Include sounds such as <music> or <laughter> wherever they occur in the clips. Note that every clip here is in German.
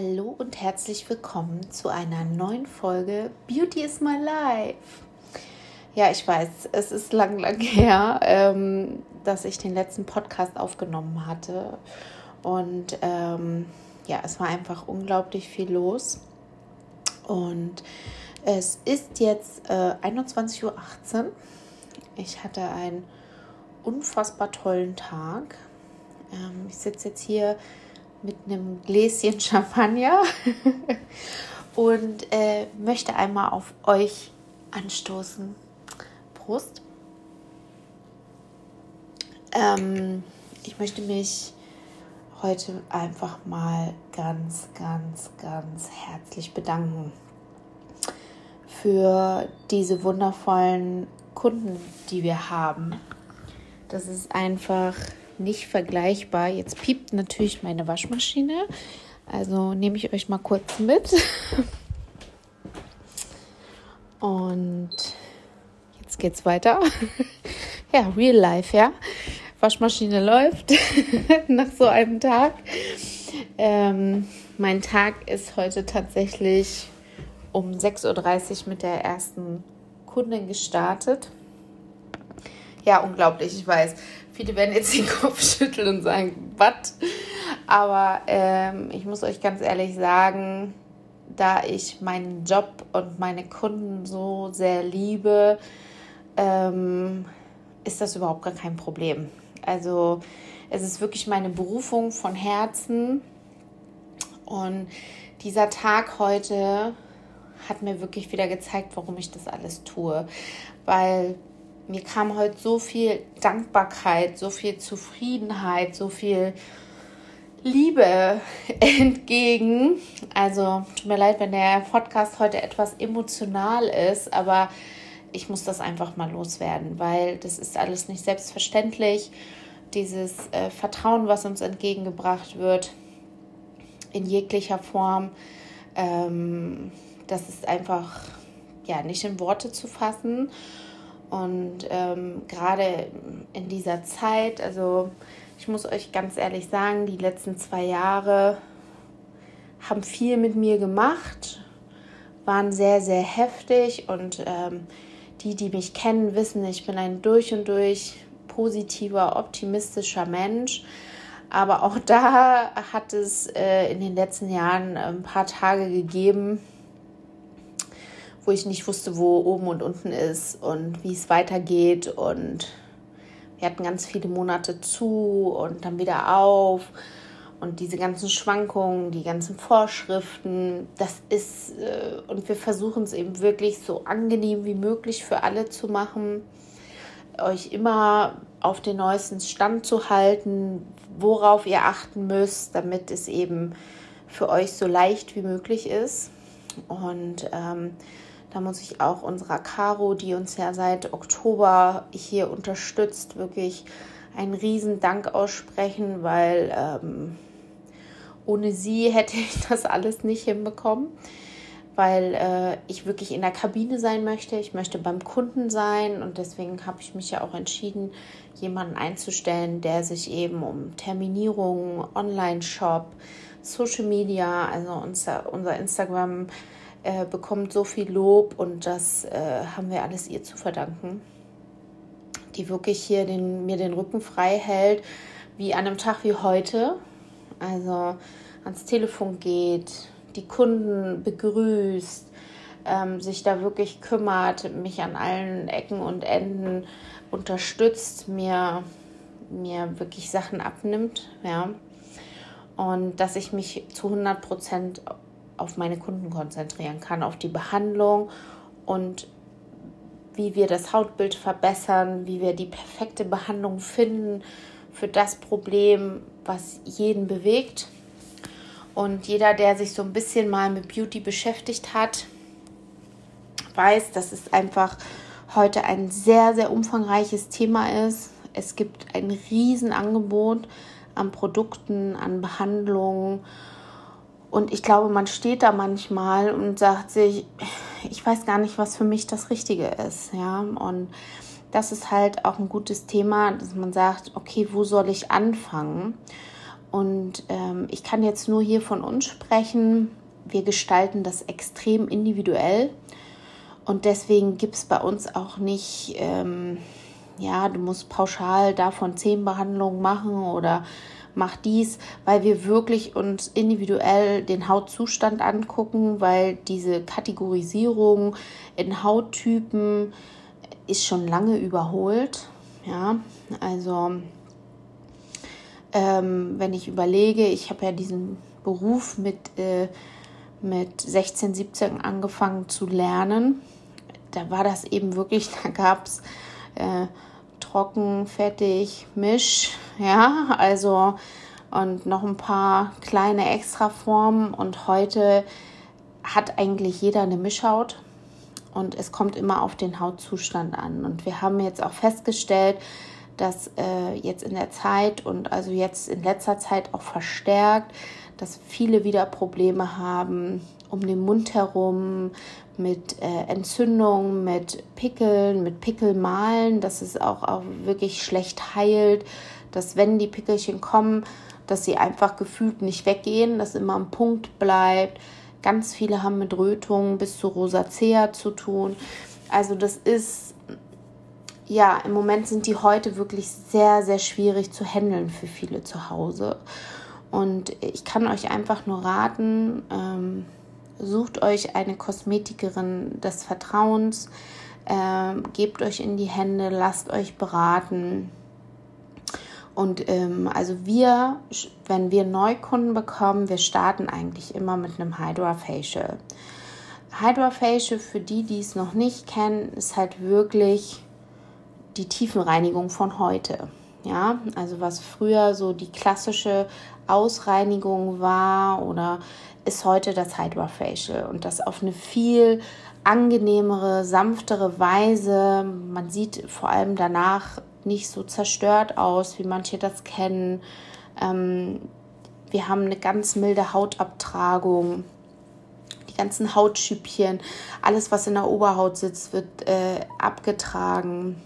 Hallo und herzlich willkommen zu einer neuen Folge Beauty is my life. Ja, ich weiß, es ist lang, lang <laughs> her, ähm, dass ich den letzten Podcast aufgenommen hatte. Und ähm, ja, es war einfach unglaublich viel los. Und es ist jetzt äh, 21.18 Uhr. Ich hatte einen unfassbar tollen Tag. Ähm, ich sitze jetzt hier mit einem Gläschen <laughs> Champagner und äh, möchte einmal auf euch anstoßen. Prost. Ähm, ich möchte mich heute einfach mal ganz, ganz, ganz herzlich bedanken für diese wundervollen Kunden, die wir haben. Das ist einfach nicht vergleichbar. Jetzt piept natürlich meine Waschmaschine. Also nehme ich euch mal kurz mit. <laughs> Und jetzt geht's weiter. <laughs> Ja, real life, ja. Waschmaschine läuft <laughs> nach so einem Tag. Ähm, mein Tag ist heute tatsächlich um 6.30 Uhr mit der ersten Kundin gestartet. Ja, unglaublich, ich weiß. Viele werden jetzt den <laughs> Kopf schütteln und sagen, was? Aber ähm, ich muss euch ganz ehrlich sagen, da ich meinen Job und meine Kunden so sehr liebe, ähm, ist das überhaupt gar kein Problem. Also es ist wirklich meine Berufung von Herzen. Und dieser Tag heute hat mir wirklich wieder gezeigt, warum ich das alles tue. Weil mir kam heute so viel Dankbarkeit, so viel Zufriedenheit, so viel Liebe <laughs> entgegen. Also tut mir leid, wenn der Podcast heute etwas emotional ist, aber ich muss das einfach mal loswerden, weil das ist alles nicht selbstverständlich. Dieses äh, Vertrauen, was uns entgegengebracht wird, in jeglicher Form, ähm, das ist einfach ja nicht in Worte zu fassen. Und ähm, gerade in dieser Zeit, also ich muss euch ganz ehrlich sagen, die letzten zwei Jahre haben viel mit mir gemacht, waren sehr, sehr heftig und ähm, die, die mich kennen, wissen, ich bin ein durch und durch positiver, optimistischer Mensch. Aber auch <laughs> da hat es äh, in den letzten Jahren ein paar Tage gegeben, wo ich nicht wusste, wo oben und unten ist und wie es weitergeht. Und wir hatten ganz viele Monate zu und dann wieder auf. Und diese ganzen Schwankungen, die ganzen Vorschriften, das ist, äh, und wir versuchen es eben wirklich so angenehm wie möglich für alle zu machen, euch immer auf den neuesten Stand zu halten, worauf ihr achten müsst, damit es eben für euch so leicht wie möglich ist. Und ähm, da muss ich auch unserer Caro, die uns ja seit Oktober hier unterstützt, wirklich einen riesen Dank aussprechen, weil ähm, ohne sie <laughs> hätte ich das alles nicht hinbekommen, weil äh, ich wirklich in der Kabine sein möchte. Ich möchte beim Kunden sein und deswegen habe ich mich ja auch entschieden, jemanden einzustellen, der sich eben um Terminierung, Online-Shop, Social Media, also unser, unser Instagram, äh, bekommt so viel Lob und das äh, haben wir alles ihr zu verdanken, die wirklich hier den, mir den Rücken frei hält, wie an einem Tag wie heute. Also ans Telefon geht, die Kunden begrüßt, ähm, sich da wirklich kümmert, mich an allen Ecken und Enden unterstützt, mir, mir wirklich Sachen abnimmt, ja. Und dass ich mich zu 100 Prozent auf meine Kunden konzentrieren kann, auf die Behandlung und wie wir das Hautbild verbessern, wie wir die perfekte Behandlung finden für das Problem, was jeden bewegt. Und jeder, der sich so ein bisschen mal mit Beauty beschäftigt hat, weiß, dass es einfach heute ein sehr, sehr umfangreiches Thema ist. Es gibt ein Riesenangebot an Produkten, an Behandlungen und ich glaube, man steht da manchmal und sagt sich, ich weiß gar nicht, was für mich das Richtige ist. Ja, und das ist halt auch ein gutes Thema, dass man sagt, okay, wo soll ich anfangen? Und ähm, ich kann jetzt nur hier von uns sprechen. Wir gestalten das extrem individuell. Und deswegen gibt es bei uns auch nicht, ähm, ja, du musst pauschal davon zehn Behandlungen machen oder mach dies, weil wir wirklich uns individuell den Hautzustand angucken, weil diese Kategorisierung in Hauttypen ist schon lange überholt. Ja, also ähm, wenn ich überlege, ich habe ja diesen Beruf mit, äh, mit 16, 17 angefangen zu lernen. Da war das eben wirklich, <laughs> da gab es äh, trocken, fettig, misch, <laughs> ja, also und noch ein paar kleine Extraformen und heute hat eigentlich jeder eine Mischhaut. Und es kommt immer auf den Hautzustand an. Und wir haben jetzt auch festgestellt, dass äh, jetzt in der Zeit und also jetzt in letzter Zeit auch verstärkt, dass viele wieder Probleme haben um den Mund herum mit äh, Entzündungen, mit Pickeln, mit Pickelmalen, dass es auch, auch wirklich schlecht heilt, dass wenn die Pickelchen kommen, dass sie einfach gefühlt nicht weggehen, dass immer am Punkt bleibt. Ganz viele haben mit Rötungen bis zu Rosacea zu tun. Also das ist ja, im Moment sind die heute wirklich sehr, sehr schwierig zu handeln für viele zu Hause. Und ich kann euch einfach nur raten, ähm, sucht euch eine Kosmetikerin des Vertrauens, ähm, gebt euch in die Hände, lasst euch beraten. Und ähm, also wir, wenn wir Neukunden bekommen, wir starten eigentlich immer mit einem Hydra Facial. Hydra Facial, für die, die es noch nicht kennen, ist halt wirklich die Tiefenreinigung von heute. Ja, also was früher so die klassische Ausreinigung war oder ist heute das Hydra Facial und das auf eine viel angenehmere, sanftere Weise. Man sieht vor allem danach nicht so zerstört aus, wie manche das kennen. Ähm, wir haben eine ganz milde Hautabtragung. Die ganzen Hautschüppchen, alles, was in der Oberhaut sitzt, wird äh, abgetragen.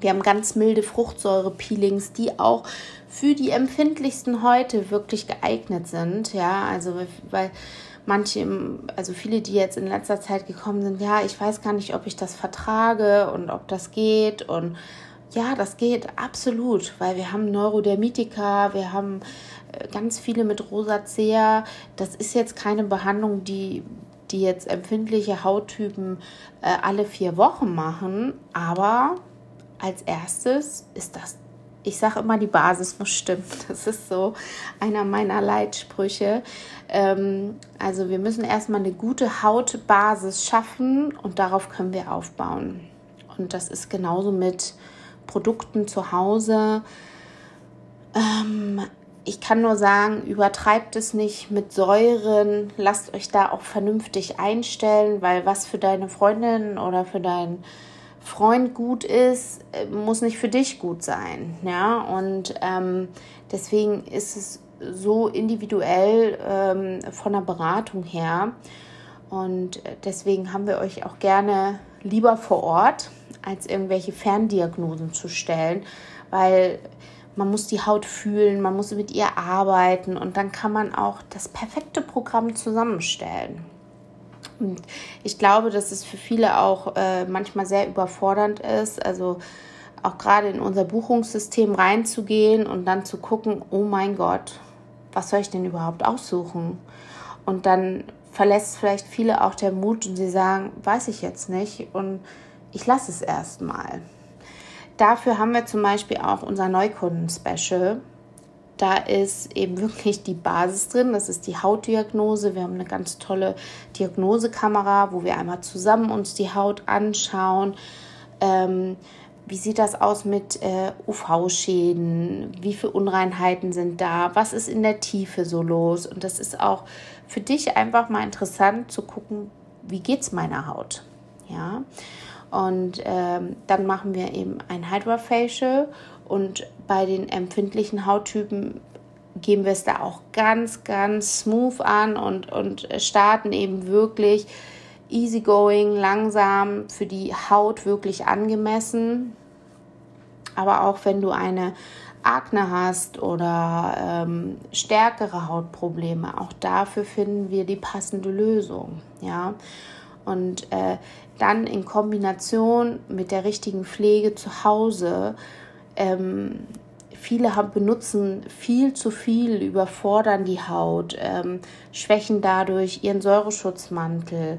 Wir haben ganz milde Fruchtsäure-Peelings, die auch für die empfindlichsten Häute wirklich geeignet sind. Ja, also weil manche, also viele, die jetzt in letzter Zeit gekommen sind, ja, ich weiß gar nicht, ob ich das vertrage und ob das geht. Und ja, das geht absolut, weil wir haben Neurodermitika, wir haben äh, ganz viele mit Rosacea. Das ist jetzt keine Behandlung, die die jetzt empfindliche Hauttypen äh, alle vier Wochen machen, aber als erstes ist das, ich sage immer, die Basis muss stimmen. <laughs> Das ist so einer meiner Leitsprüche. Ähm, also wir müssen erstmal eine gute Hautbasis schaffen und darauf können wir aufbauen. Und das ist genauso mit Produkten zu Hause. Ähm, ich kann nur sagen, übertreibt es nicht mit Säuren, lasst euch da auch vernünftig einstellen, weil was für deine Freundin oder für deinen Freund gut ist, äh, muss nicht für dich gut sein. Ja, und ähm, deswegen ist es so individuell ähm, von der Beratung her. Und deswegen haben wir euch auch gerne lieber vor Ort, als irgendwelche Ferndiagnosen zu stellen, weil man muss die Haut fühlen, man muss mit ihr arbeiten und dann kann man auch das perfekte Programm zusammenstellen. Und ich glaube, dass es für viele auch äh, manchmal sehr überfordernd ist. Also auch gerade in unser Buchungssystem reinzugehen und dann zu gucken, oh mein Gott, was soll ich denn überhaupt aussuchen? Und dann verlässt vielleicht viele auch der Mut und sie sagen, weiß ich jetzt nicht und ich lasse es erstmal. Dafür haben wir zum Beispiel auch unser Neukunden-Special. Da ist eben wirklich die Basis drin. Das ist die Hautdiagnose. Wir haben eine ganz tolle Diagnosekamera, wo wir einmal zusammen uns die Haut anschauen. Ähm, wie sieht das aus mit äh, UV-Schäden? Wie viele Unreinheiten sind da? Was ist in der Tiefe so los? Und das ist auch für dich einfach mal interessant zu gucken, wie geht es meiner Haut? Ja. Und ähm, dann machen wir eben ein Hydra Facial und bei den empfindlichen Hauttypen gehen wir es da auch ganz, ganz smooth an und, und starten eben wirklich easygoing, langsam, für die Haut wirklich angemessen. Aber auch wenn du eine Akne hast oder ähm, stärkere Hautprobleme, auch dafür finden wir die passende Lösung. Ja, und äh, dann in Kombination mit der richtigen Pflege zu Hause. Ähm, viele haben, benutzen viel zu viel, überfordern die Haut, ähm, schwächen dadurch ihren Säureschutzmantel,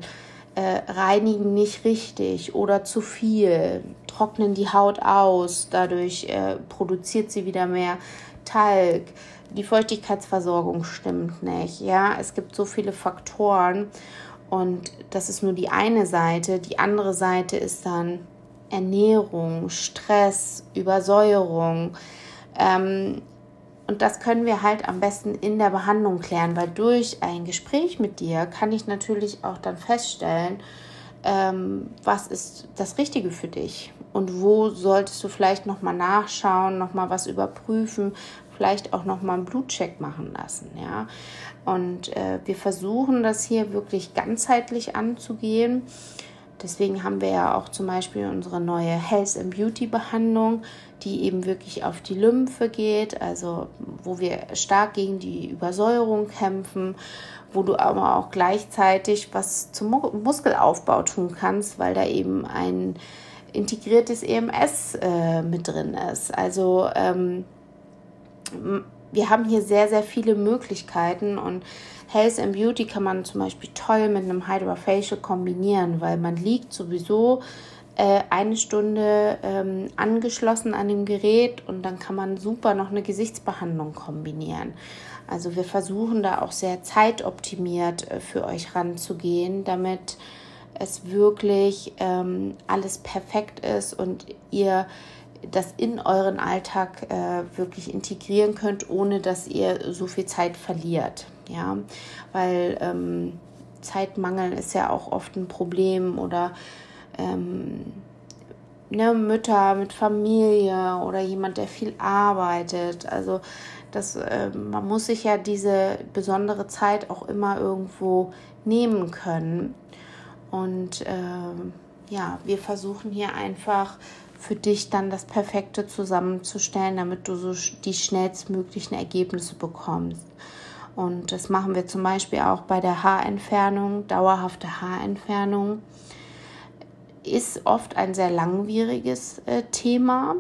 äh, reinigen nicht richtig oder zu viel, trocknen die Haut aus, dadurch äh, produziert sie wieder mehr Talg. Die Feuchtigkeitsversorgung stimmt nicht. Ja, es gibt so viele Faktoren und das ist nur die eine Seite. Die andere Seite ist dann Ernährung, Stress, Übersäuerung. Ähm, und das können wir halt am besten in der Behandlung klären, weil durch ein Gespräch mit dir kann ich natürlich auch dann feststellen, ähm, was ist das Richtige für dich und wo solltest du vielleicht nochmal nachschauen, nochmal was überprüfen, vielleicht auch nochmal einen Blutcheck machen lassen. Ja? Und äh, wir versuchen das hier wirklich ganzheitlich anzugehen. Deswegen haben wir ja auch zum Beispiel unsere neue Health and Beauty Behandlung, die eben wirklich auf die Lymphe geht, also wo wir stark gegen die Übersäuerung kämpfen, wo du aber auch gleichzeitig was zum Muskelaufbau tun kannst, weil da eben ein integriertes EMS äh, mit drin ist. Also ähm, wir haben hier sehr, sehr viele Möglichkeiten und Health and Beauty kann man zum Beispiel toll mit einem Hydrofacial kombinieren, weil man liegt sowieso äh, eine Stunde ähm, angeschlossen an dem Gerät und dann kann man super noch eine Gesichtsbehandlung kombinieren. Also wir versuchen da auch sehr zeitoptimiert äh, für euch ranzugehen, damit es wirklich ähm, alles perfekt ist und ihr das in euren Alltag äh, wirklich integrieren könnt, ohne dass ihr so viel Zeit verliert. Ja, weil ähm, Zeitmangel ist ja auch oft ein Problem oder ähm, ne, Mütter mit Familie oder jemand, der viel arbeitet. Also das, äh, man muss sich ja diese besondere Zeit auch immer irgendwo nehmen können. Und äh, ja, wir versuchen hier einfach für dich dann das Perfekte zusammenzustellen, damit du so die schnellstmöglichen Ergebnisse bekommst. Und das machen wir zum Beispiel auch bei der Haarentfernung, dauerhafte Haarentfernung. Ist oft ein sehr langwieriges äh, Thema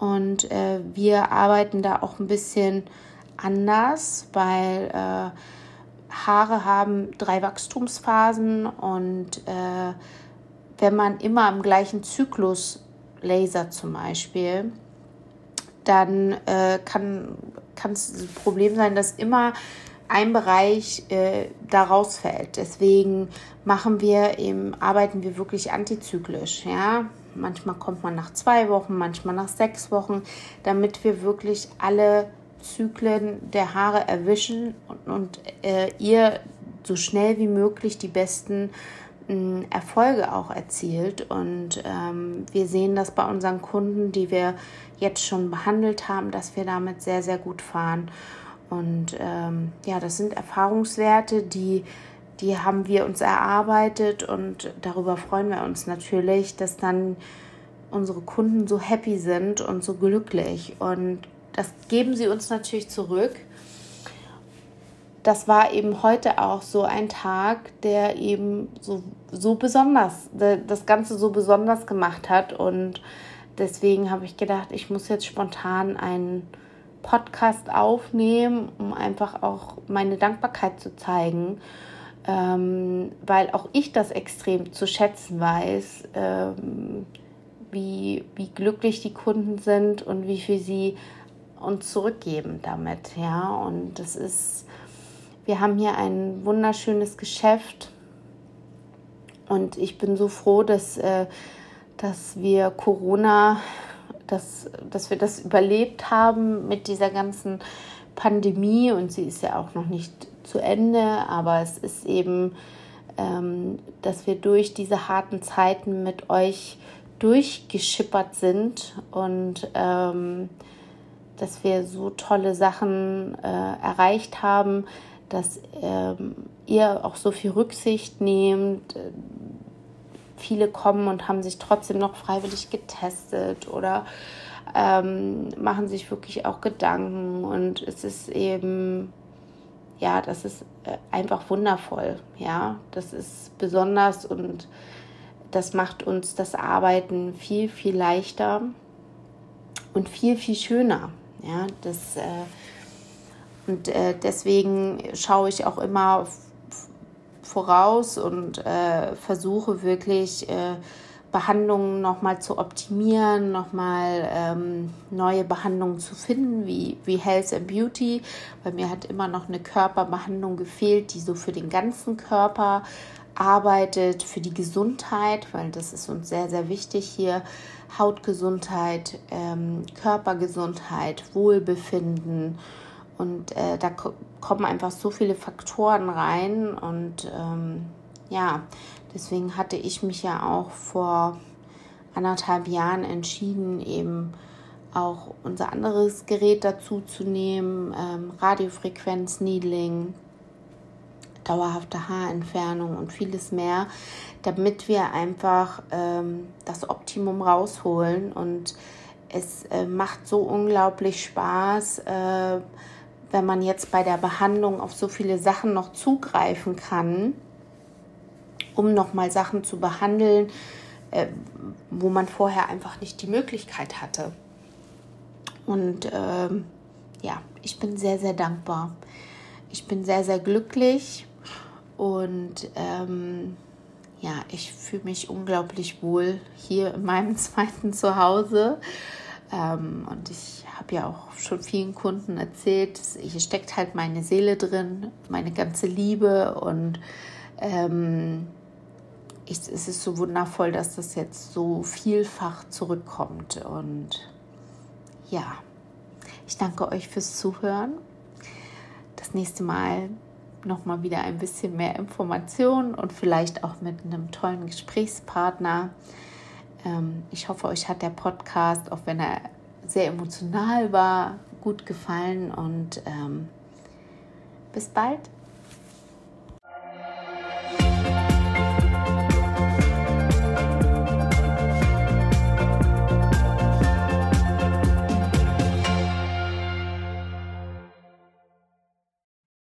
und äh, wir arbeiten da auch ein bisschen anders, weil äh, Haare haben drei Wachstumsphasen und äh, wenn man immer im gleichen Zyklus Laser zum Beispiel, dann äh, kann es ein Problem sein, dass immer ein Bereich äh, da rausfällt. Deswegen machen wir eben, arbeiten wir wirklich antizyklisch. Ja? Manchmal kommt man nach zwei Wochen, manchmal nach sechs Wochen, damit wir wirklich alle Zyklen der Haare erwischen und, und äh, ihr so schnell wie möglich die besten Erfolge auch erzielt. Und ähm, wir sehen das bei unseren Kunden, die wir jetzt schon behandelt haben, dass wir damit sehr, sehr gut fahren. Und ähm, ja, das sind Erfahrungswerte, die, die haben wir uns erarbeitet und darüber freuen wir uns natürlich, dass dann unsere Kunden so happy sind und so glücklich. Und das geben sie uns natürlich zurück das war eben heute auch so ein Tag, der eben so, so besonders, das Ganze so besonders gemacht hat. Und deswegen habe ich gedacht, ich muss jetzt spontan einen Podcast aufnehmen, um einfach auch meine Dankbarkeit zu zeigen. Ähm, weil auch ich das extrem zu schätzen weiß, ähm, wie, wie glücklich die Kunden sind und wie viel sie uns zurückgeben damit. Ja, und das ist wir haben hier ein wunderschönes Geschäft und ich bin so froh, dass, äh, dass wir Corona, dass, dass wir das überlebt haben mit dieser ganzen Pandemie und sie ist ja auch noch nicht zu Ende, aber es ist eben, ähm, dass wir durch diese harten Zeiten mit euch durchgeschippert sind und ähm, dass wir so tolle Sachen äh, erreicht haben, dass ähm, ihr auch so viel Rücksicht nehmt. Viele kommen und haben sich trotzdem noch freiwillig getestet oder ähm, machen sich wirklich auch Gedanken. Und es ist eben, ja, das ist äh, einfach wundervoll, ja, das ist besonders und das macht uns das Arbeiten viel, viel leichter und viel, viel schöner, ja, das, äh, und äh, deswegen schaue ich auch immer voraus und äh, versuche wirklich äh, Behandlungen nochmal zu optimieren, nochmal ähm, neue Behandlungen zu finden, wie, wie Health and Beauty. Bei mir hat immer noch eine Körperbehandlung gefehlt, die so für den ganzen Körper arbeitet, für die Gesundheit, weil das ist uns sehr, sehr wichtig hier. Hautgesundheit, ähm, Körpergesundheit, Wohlbefinden. Und äh, da kommen einfach so viele Faktoren rein. Und ähm, ja, deswegen hatte ich mich ja auch vor anderthalb Jahren entschieden, eben auch unser anderes Gerät dazu zu nehmen, ähm, Radiofrequenz, Needling, dauerhafte Haarentfernung und vieles mehr, damit wir einfach ähm, das Optimum rausholen. Und es äh, macht so unglaublich Spaß, äh, wenn man jetzt bei der Behandlung auf so viele Sachen noch zugreifen kann, um nochmal Sachen zu behandeln, äh, wo man vorher einfach nicht die Möglichkeit hatte. Und ähm, ja, ich bin sehr, sehr dankbar. Ich bin sehr, sehr glücklich und ähm, ja, ich fühle mich unglaublich wohl hier in meinem <laughs> zweiten Zuhause. Ähm, und ich habe ja auch schon vielen Kunden erzählt, hier steckt halt meine Seele drin, meine ganze Liebe und ähm, ich, es ist so wundervoll, dass das jetzt so vielfach zurückkommt. Und ja, ich danke euch fürs Zuhören. Das nächste Mal nochmal wieder ein bisschen mehr Informationen und vielleicht auch mit einem tollen Gesprächspartner. Ähm, ich hoffe, euch hat der Podcast, auch wenn er sehr emotional war, gut gefallen und ähm, bis bald.